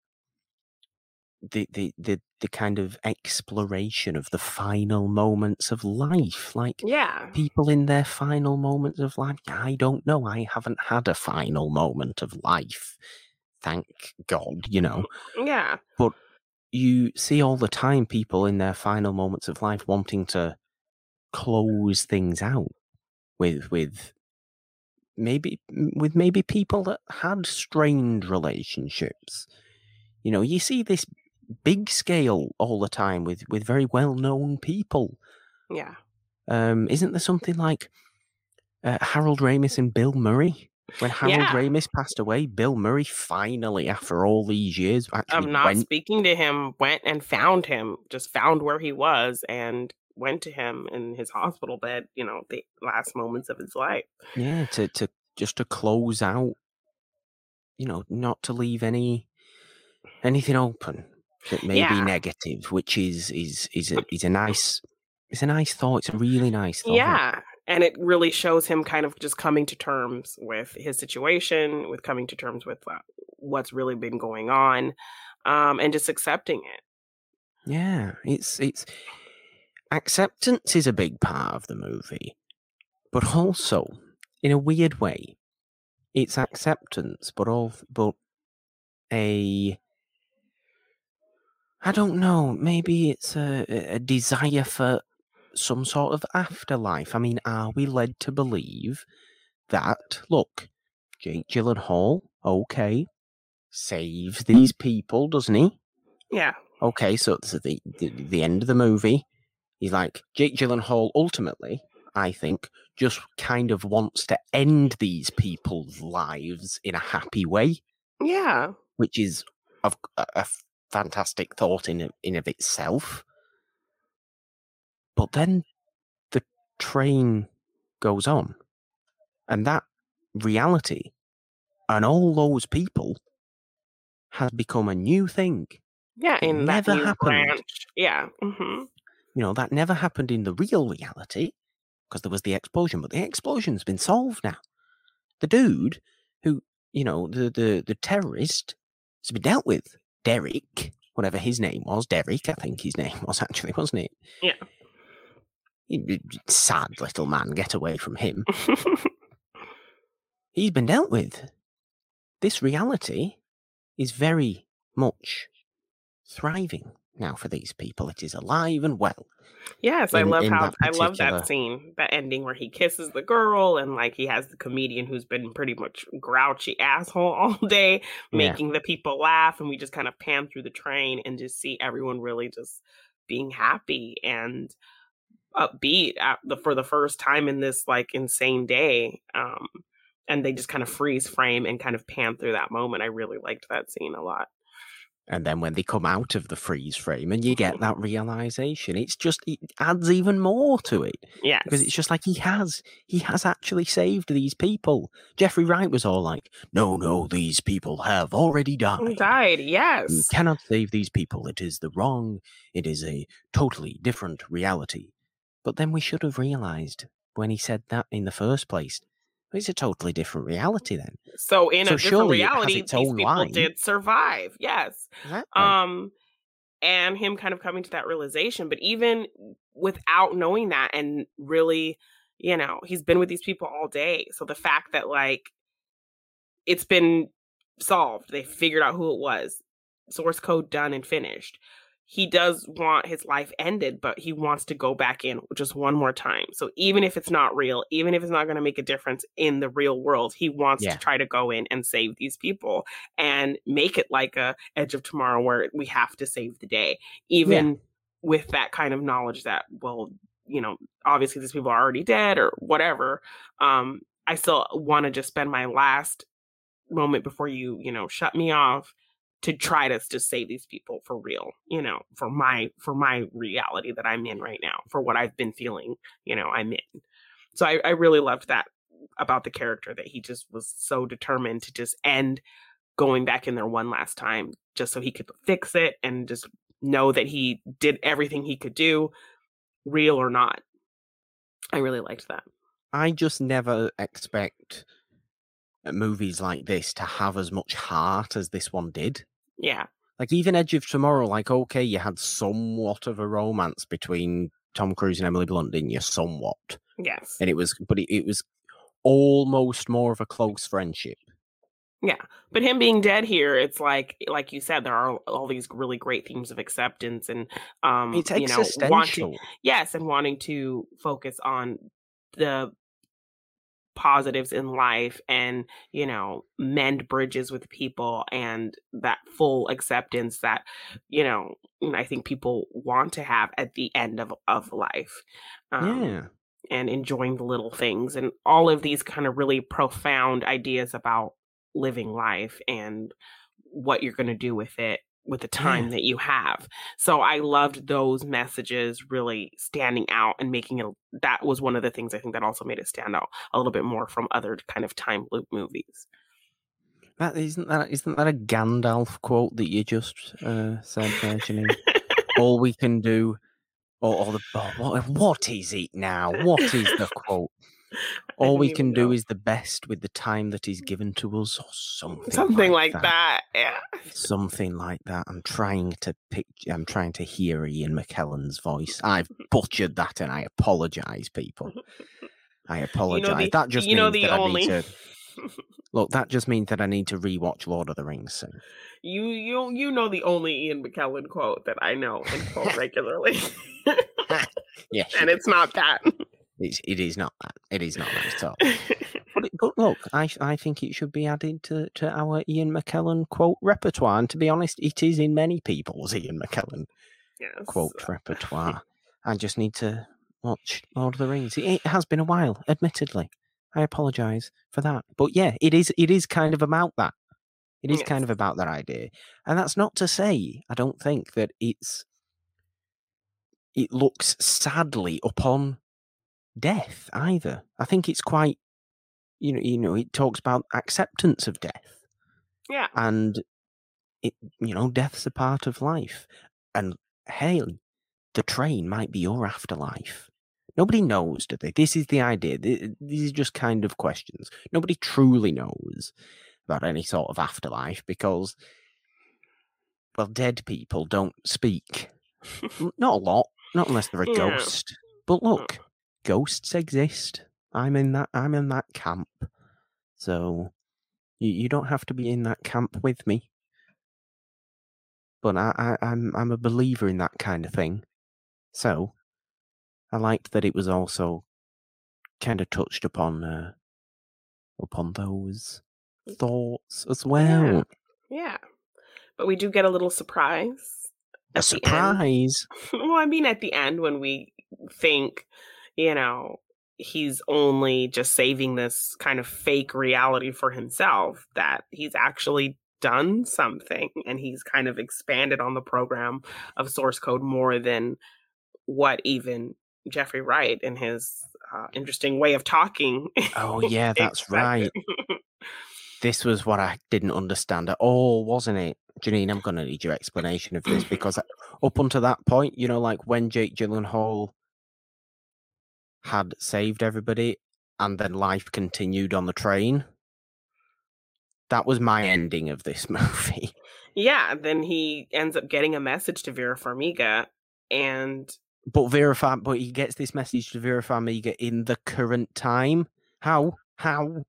The, the the the kind of exploration of the final moments of life, like yeah people in their final moments of life. I don't know. I haven't had a final moment of life, thank God. You know, yeah. But you see all the time people in their final moments of life wanting to close things out with with maybe with maybe people that had strained relationships. You know you see this big scale all the time with with very well known people. Yeah. Um isn't there something like uh, Harold Ramis and Bill Murray when Harold Yeah. Ramis passed away Bill Murray finally after all these years actually of not went speaking to him went and found him just found where he was and went to him in his hospital bed you know the last moments of his life Yeah, to to just to close out, you know, not to leave any anything open that may Yeah. be negative, which is is is a is a nice it's a nice thought. It's a really nice thought. yeah and it really shows him kind of just coming to terms with his situation, with coming to terms with uh, what's really been going on, um, and just accepting it. Yeah, it's it's acceptance is a big part of the movie, but also in a weird way, it's acceptance, but of but a I don't know. Maybe it's a, a desire for some sort of afterlife. I mean, are we led to believe that, look, Jake Gyllenhaal, okay, saves these people, doesn't he? Yeah. Okay, so, so the, the the end of the movie, he's like Jake Gyllenhaal. Ultimately, I think, just kind of wants to end these people's lives in a happy way, Yeah. which is a, a fantastic thought in in of itself. But then the train goes on, and that reality and all those people has become a new thing. Yeah. It In never happened. branch. Yeah. hmm You know, that never happened in the real reality because there was the explosion, but the explosion's been solved now. The dude who, you know, the the, the terrorist has been dealt with. Derek, whatever his name was, Derek, I think his name was actually, wasn't it? Yeah. Sad little man, get away from him. He's been dealt with. This reality is very much thriving now for these people. It is alive and well. Yes, I love how I love that scene, that ending where he kisses the girl and like he has the comedian who's been pretty much grouchy asshole all day, Yeah. making the people laugh, and we just kind of pan through the train and just see everyone really just being happy and upbeat at the, for the first time in this like insane day. Um, and they just kind of freeze frame and kind of pan through that moment. I really liked that scene a lot. And then when they come out of the freeze frame and you get that realization, it's just, it adds even more to it. Yeah. Because it's just like he has, he has actually saved these people. Jeffrey Wright was all like, no, no, these people have already He died. yes. You cannot save these people. It is the wrong, it is a totally different reality. But then we should have realized when he said that in the first place, it's a totally different reality then. So in So a different reality, these people line. did survive. Yes. Exactly. Um and him kind of coming to that realization, but even without knowing that and really, you know, he's been with these people all day. So the fact that like it's been solved, they figured out who it was, source code done and finished. He does want his life ended, but he wants to go back in just one more time. So even if it's not real, even if it's not going to make a difference in the real world, he wants Yeah. to try to go in and save these people and make it like a Edge of Tomorrow where we have to save the day, even with that kind of knowledge that well, you know, obviously these people are already dead or whatever. Um, I still want to just spend my last moment before you, you know, shut me off to try to just save these people for real, you know, for my for my reality that I'm in right now, for what I've been feeling, you know, I'm in. So I, I really loved that about the character that he just was so determined to just end going back in there one last time just so he could fix it and just know that he did everything he could do, real or not. I really liked that. I just never expect movies like this to have as much heart as this one did. Yeah. Like even Edge of Tomorrow, like okay, you had somewhat of a romance between Tom Cruise and Emily Blunt, didn't you? Somewhat, Yes. and it was, but it, it was almost more of a close friendship. Yeah, but him being dead here, it's like like you said, there are all these really great themes of acceptance and um It's you know wanting yes, and wanting to focus on the positives in life and you know mend bridges with people and that full acceptance that you know i think people want to have at the end of of life um, yeah, and enjoying the little things and all of these kind of really profound ideas about living life and what you're going to do with it with the time Yeah. that you have. So I loved those messages really standing out and making it that was one of the things I think that also made it stand out a little bit more from other kind of time loop movies. that isn't that isn't that a Gandalf quote that you just uh, said Janine? All we can do Or, or the what, what is it now? What is the quote? All we can do is the best with the time that is given to us, or something. something like, like that. that. Yeah. Something like that. I'm trying to pick. I'm trying to hear Ian McKellen's voice. I've butchered that, and I apologise, people. I apologise. the- that just you means know the that only- I need to look. That just means that I need to rewatch Lord of the Rings soon. You you you know the only Ian McKellen quote that I know and quote regularly, Yes, and it's not that. It's, it is not that. It is not that at all. But, it, but look, I I think it should be added to, to our Ian McKellen quote repertoire. And to be honest, it is in many people's Ian McKellen yes. quote repertoire. I just need to watch Lord of the Rings. It, it has been a while, admittedly. I apologise for that. But yeah, it is it is kind of about that. It is kind of about that idea. And that's not to say I don't think that it's it looks sadly upon death either. I think it's quite you know, you know, it talks about acceptance of death Yeah. and it you know death's a part of life. And hey the train might be your afterlife. Nobody knows do they? This is the idea. These are just kind of questions. Nobody truly knows about any sort of afterlife because well dead people don't speak. Not a lot not unless they're a Yeah. ghost. But look uh. Ghosts exist i'm in that i'm in that camp so you, you don't have to be in that camp with me but I, I, I'm I'm a believer in that kind of thing. So I liked that it was also kind of touched upon uh, upon those thoughts as well. Yeah. But we do get a little surprise. A at the end. surprise. well, I mean, at the end, when we think, you know, he's only just saving this kind of fake reality for himself, that he's actually done something and he's kind of expanded on the program of source code more than what even Jeffrey Wright in his uh, interesting way of talking. Oh yeah, that's right. This was what I didn't understand at all, wasn't it? Janine, I'm gonna need your explanation of this because up until that point, you know, like when Jake Gyllenhaal had saved everybody and then life continued on the train. That was my ending of this movie. yeah, then he ends up getting a message to Vera Farmiga and But Vera Farm, but he gets this message to Vera Farmiga in the current time. How? How?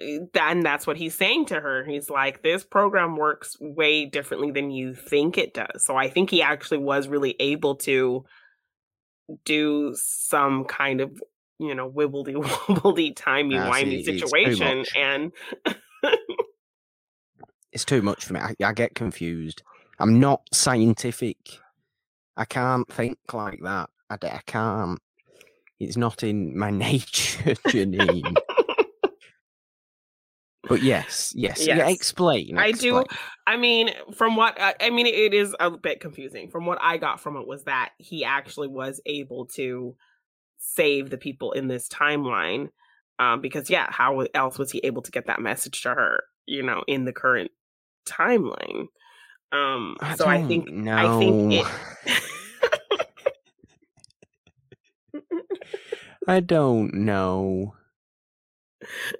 Uh, then that's what he's saying to her. He's like, this program works way differently than you think it does. So I think he actually was really able to do some kind of, you know, wibbledy wobbledy, timey wimey it's situation. much. And It's too much for me. I, I get confused. I'm not scientific. I can't think like that. I can't. It's not in my nature, Janine. but yes, yes, yeah. Yes. Explain. I do- I mean, from what I, I mean, it is a bit confusing. From what I got from it was that he actually was able to save the people in this timeline. Um, because yeah, how else was he able to get that message to her? You know, in the current timeline. Um, I so I think know. I think it. I don't know.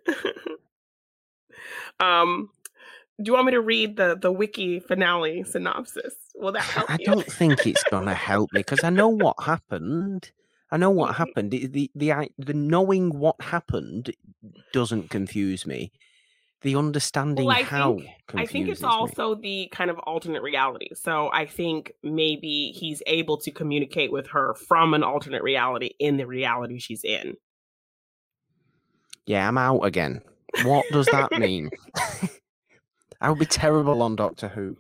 um, do you want me to read the the wiki finale synopsis? Will that help I you? don't think it's gonna help me because I know what happened. I know what happened. The, the the the knowing what happened doesn't confuse me. The understanding I how think- I think it's me. also the kind of alternate reality. So I think maybe he's able to communicate with her from an alternate reality in the reality she's in. Yeah, I'm out again. What does that mean? I would be terrible on Doctor Who.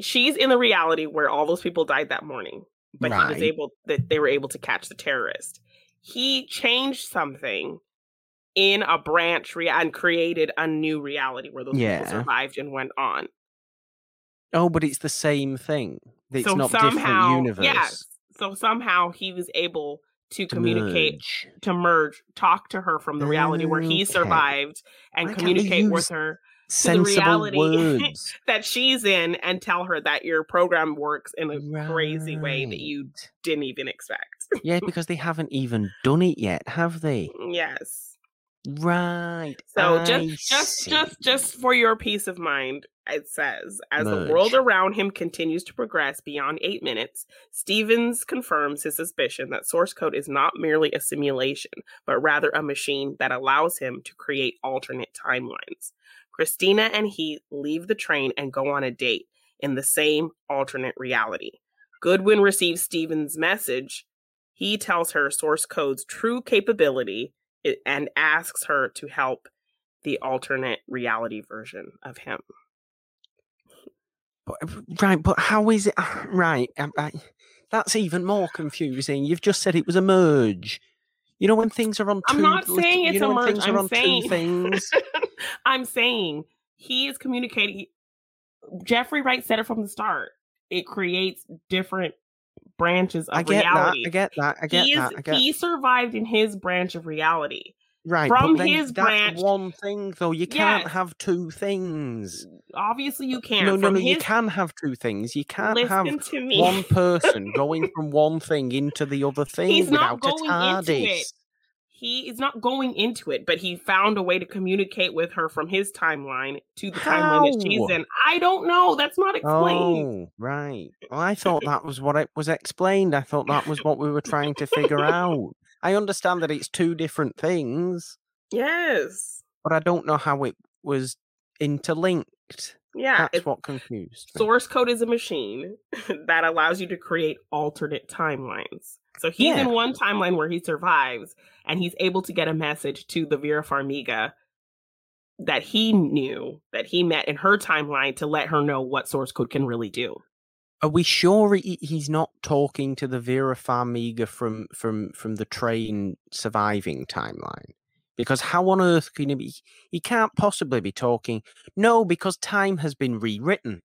She's in the reality where all those people died that morning, but he was able that they were able to catch the terrorist. He changed something in a branch rea- and created a new reality where those Yeah. people survived and went on. Oh, but it's the same thing. It's so not somehow, different universe. yes. So somehow he was able to to communicate merge. to merge, talk to her from the reality where he mm, Okay. survived, and Why communicate with her. sensible reality words. that she's in and tell her that your program works in a crazy way that you didn't even expect. yeah, because they haven't even done it yet, have they? Mm, yes. Right. So I just just see. just just for your peace of mind, it says as the world around him continues to progress beyond eight minutes, Stevens confirms his suspicion that source code is not merely a simulation, but rather a machine that allows him to create alternate timelines. Christina and he leave the train and go on a date in the same alternate reality. Goodwin receives Stevens' message. He tells her source code's true capability and asks her to help the alternate reality version of him. But, uh, right, but how is it? Right, I, I, that's even more confusing. You've just said it was a merge. You know when things are on 2 I'm not saying it's a merge. I'm saying things. I'm saying he is communicating. Jeffrey Wright said it from the start. It creates different branches of I get reality. that. I get that. I get he is that. I get he survived in his branch of reality. Right. from his branch- one thing though. You can't Yes. have two things. Obviously, you can't. No, no, From no. You his- can have two things. You can't have one person going from one thing into the other thing He's not without going a into TARDIS. it. He is not going into it, but he found a way to communicate with her from his timeline to the timeline that she's in. I don't know. That's not explained. Oh, right. Well, I thought that was what it was explained. I thought that was what we were trying to figure out. I understand that it's two different things, Yes. but I don't know how it was interlinked. Yeah. That's what confused me. source code is a machine that allows you to create alternate timelines. So he's Yeah. in one timeline where he survives and he's able to get a message to the Vera Farmiga that he knew that he met in her timeline to let her know what source code can really do. Are we sure he, he's not talking to the Vera Farmiga from from from the train surviving timeline? Because how on earth can he be? He can't possibly be talking. No, because time has been rewritten.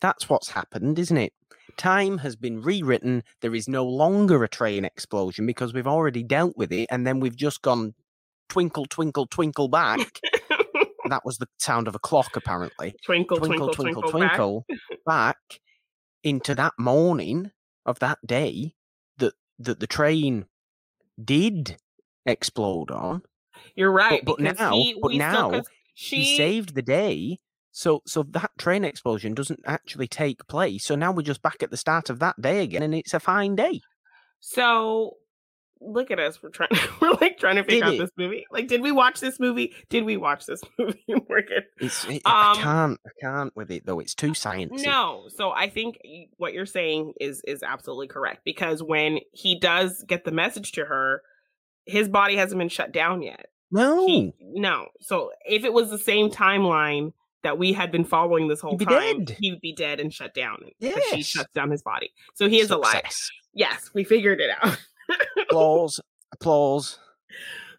That's what's happened, isn't it? Time has been rewritten. There is no longer a train explosion because we've already dealt with it, and then we've just gone twinkle, twinkle, twinkle back. That was the sound of a clock, apparently twinkle, twinkle, twinkle, twinkle, twinkle, back. twinkle, back. into that morning of that day that that the train did explode on. You're right. but because now- he, but we still- 'cause now she He saved the day. So so that train explosion doesn't actually take place. So now we're just back at the start of that day again, and it's a fine day. So look at us. We're trying. We're like trying to figure Did out it? this movie. Like, did we watch this movie? Did we watch this movie? we're good. It's it, Um, I can't I can't with it though. It's too science. No. So I think what you're saying is is absolutely correct because when he does get the message to her, his body hasn't been shut down yet. no. He, no. So if it was the same timeline that we had been following this whole He'd time, dead. he would be dead and shut down. Because she shuts down his body. So he is alive. Yes, we figured it out. Applause. Applause.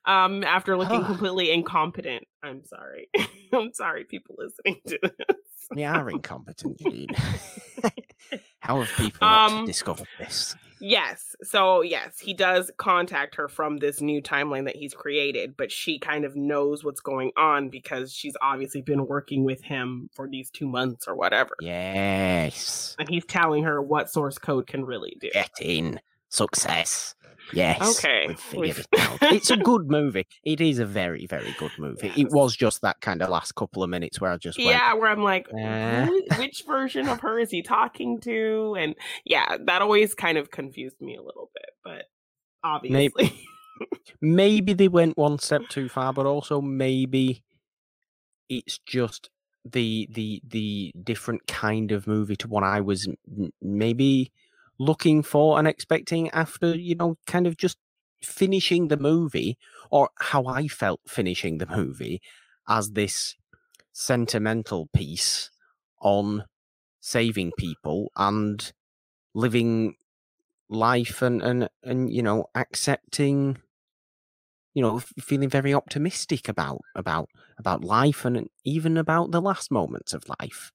um after looking completely incompetent i'm sorry i'm sorry people listening to this We are incompetent, Janine. How have people Um, discovered this? yes so yes he does contact her from this new timeline that he's created but she kind of knows what's going on because she's obviously been working with him for these two months or whatever Yes. and he's telling her what source code can really do Get in. Success. Yes. Okay, it. It's a good movie. It is a very, very good movie. It was just that kind of last couple of minutes where I just went, yeah where i'm like Eh. which version of her is he talking to and yeah that always kind of confused me a little bit but obviously maybe they went one step too far, but also maybe it's just the the the different kind of movie to what I was maybe looking for and expecting after you know kind of just finishing the movie or how I felt finishing the movie as this sentimental piece on saving people and living life and and and you know accepting you know feeling very optimistic about about about life and even about the last moments of life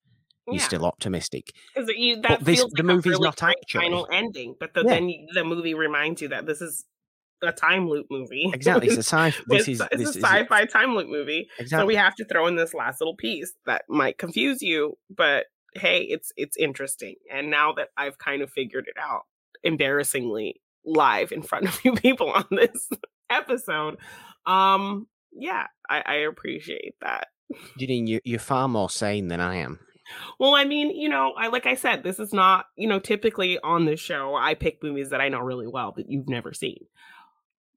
you're still optimistic you that this- feels the movie's really not actually. final ending, but the, Yeah. then you- the movie reminds you that this is a time loop movie. Exactly. It's a sci. This is it's this a is sci-fi time loop movie. So we have to throw in this last little piece that might confuse you, but hey, it's it's interesting. And now that I've kind of figured it out, embarrassingly live in front of you people on this episode, um, yeah, I, I appreciate that. Janine, you, you're far more sane than I am. Well, I mean, you know, I like I said, this is not, you know, typically on this show, I pick movies that I know really well that you've never seen.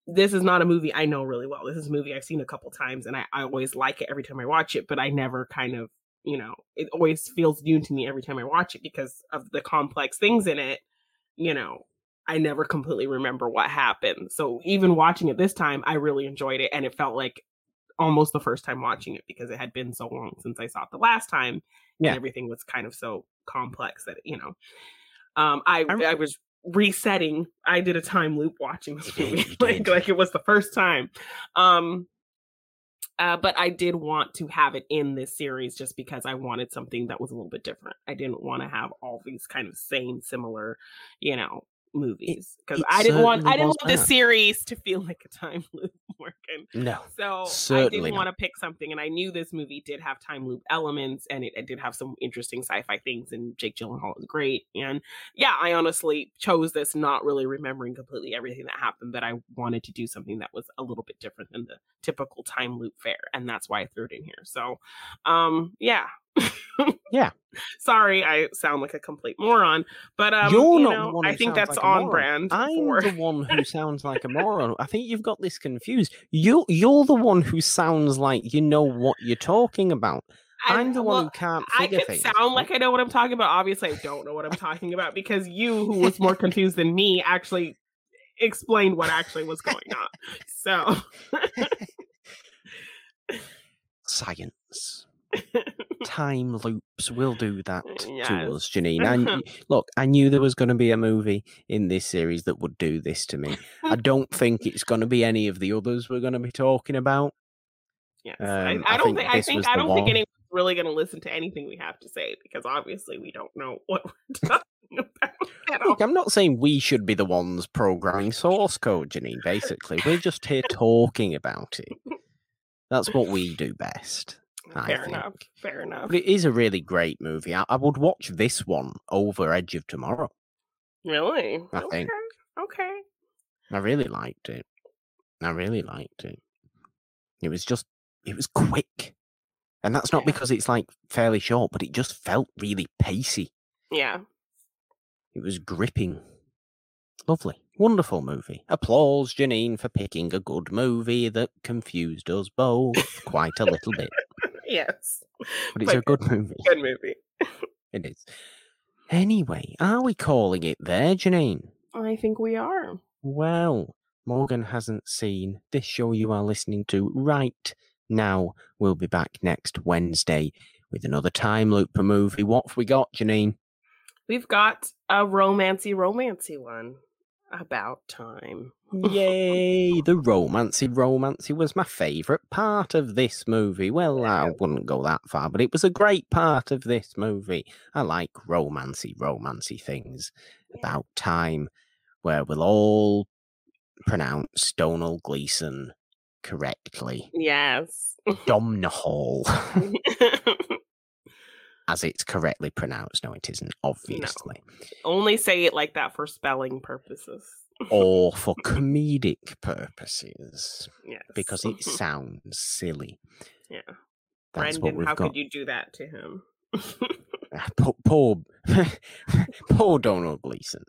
This is not a movie I know really well. This is a movie I've seen a couple times and I, I always like it every time I watch it, but I never kind of, you know, it always feels new to me every time I watch it because of the complex things in it. You know, I never completely remember what happened. So even watching it this time, I really enjoyed it and it felt like almost the first time watching it because it had been so long since I saw it the last time. Yeah. And everything was kind of so complex that, you know, um, I, I- I was resetting. I did a time loop watching this movie, like, like it was the first time. Um, uh, but I did want to have it in this series just because I wanted something that was a little bit different. I didn't want to have all these kind of same, similar, you know, movies because I didn't want I didn't want the series to feel like a time loop working. No. So I didn't want to pick something, and I knew this movie did have time loop elements, and it, it did have some interesting sci-fi things. And Jake Gyllenhaal is great, and yeah, I honestly chose this not really remembering completely everything that happened, but I wanted to do something that was a little bit different than the typical time loop fare, and that's why I threw it in here. So, um, yeah, Yeah. Sorry, I sound like a complete moron, but um, You're you not know, I think that's like on brand. I'm for... the one who sounds like a moron. I think you've got this confused. You you're the one who sounds like you know what you're talking about. I- I'm the one well, who can't I figure could things. sound like I know what I'm talking about. Obviously, I don't know what I'm talking about because you, who was more confused than me, actually explained what actually was going on. So, science. Time loops will do that Yes. to us, Janine. And look, I knew there was going to be a movie in this series that would do this to me. I don't think it's going to be any of the others we're going to be talking about. yes, Um, I, I I don't think think I think I don't think one. anyone's really going to listen to anything we have to say because obviously we don't know what we're talking about at all. Look, I'm not saying we should be the ones programming source code, Janine. Basically, we're just here talking about it. That's what we do best. I Fair think. enough. Fair enough. But it is a really great movie. I, I would watch this one over Edge of Tomorrow. Really? I okay. think. Okay. I really liked it. I really liked it. It was just, it was quick. And that's not Yeah. because it's like fairly short, but it just felt really pacey. Yeah. It was gripping. Lovely. Wonderful movie. Applause, Janine, for picking a good movie that confused us both quite a little bit. Yes. But it's a good movie. Good movie. It is. Anyway, are we calling it there, Janine? I think we are. Well, Morgan hasn't seen this show you are listening to right now. We'll be back next Wednesday with another time loop movie. What have we got, Janine? We've got a romancy, romancy one about time. Yay! The romancy, romancy was my favourite part of this movie. Well, I wouldn't go that far, but it was a great part of this movie. I like romancy, romancy things about time where we'll all pronounce Donald Gleeson correctly. Yes. Domnall, as it's correctly pronounced. No, it isn't, obviously. Only say it like that for spelling purposes. Or for comedic purposes, Yes. because it sounds silly. yeah. That's Brendan, what we've how got. could you do that to him? Ah, Poor, poor, poor Donald Gleeson.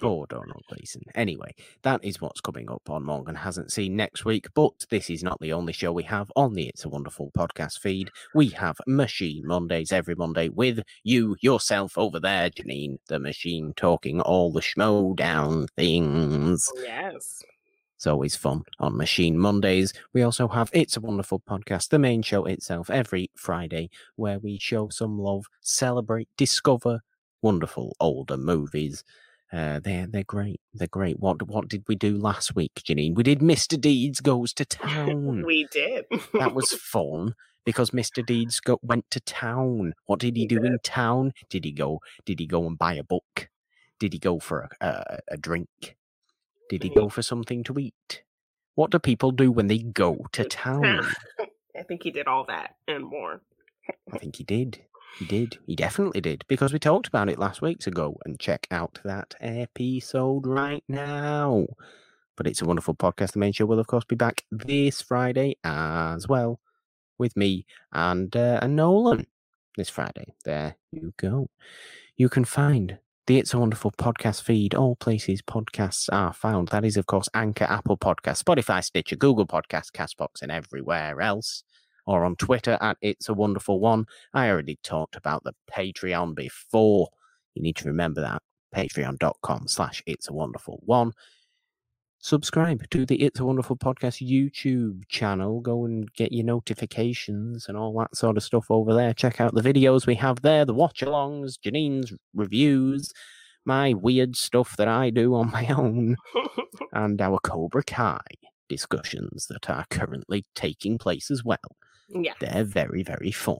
Poor Donald Gleeson. Anyway, that is what's coming up on Morgan Hasn't Seen next week, but this is not the only show we have on the It's a Wonderful podcast feed. We have Machine Mondays every Monday with you, yourself over there, Janine, the machine talking all the schmo down things. Oh, yes. It's always fun on Machine Mondays. We also have It's a Wonderful Podcast, the main show itself, every Friday, where we show some love, celebrate, discover wonderful older movies. Uh, they're they're great. They're great. What what did we do last week, Janine? We did Mr. Deeds Goes to Town. We did. that was fun because Mr. Deeds go, went to town. What did he He do did. in town? Did he go? Did he go and buy a book? Did he go for a, a, a drink? Did he go for something to eat? What do people do when they go to town? I think he did all that and more. I think he did. He did. He definitely did because we talked about it last week. week's ago. And check out that episode right now. But it's a wonderful podcast. The main show will, of course, be back this Friday as well with me and uh, and Nolan this Friday. There you go. You can find the It's a Wonderful podcast feed, all places podcasts are found. That is, of course, Anchor, Apple Podcast, Spotify, Stitcher, Google Podcast, Castbox, and everywhere else. Or on Twitter at It's a Wonderful One. I already talked about the Patreon before. You need to remember that. Patreon.com slash It's a Wonderful One subscribe to the It's a Wonderful Podcast YouTube channel. Go and get your notifications and all that sort of stuff over there. Check out the videos we have there, the watch alongs, Janine's reviews, my weird stuff that I do on my own, and our Cobra Kai discussions that are currently taking place as well. Yeah. They're very, very fun.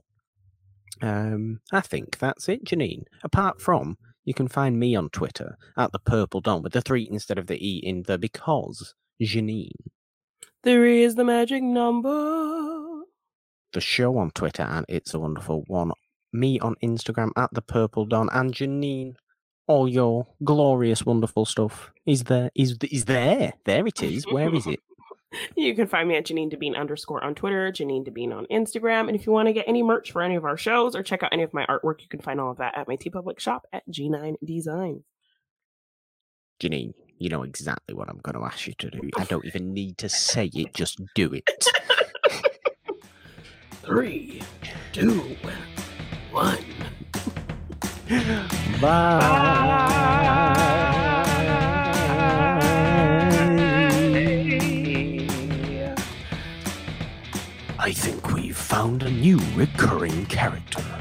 Um, I think that's it, Janine. Apart from you can find me on Twitter at the Purple Dawn with the three instead of the E in the because Janine. Three is the magic number. The show on Twitter and It's a Wonderful One. Me on Instagram at the Purple Dawn and Janine. All your glorious, wonderful stuff is there. Is is there? There it is. Where is it? You can find me at Janine Devine underscore on Twitter, Janine Devine on Instagram. And if you want to get any merch for any of our shows or check out any of my artwork, you can find all of that at my TeePublic shop at G9 Design. Janine, you know exactly what I'm going to ask you to do. I don't even need to say it. Just do it. Three, two, one. I think we've found a new recurring character.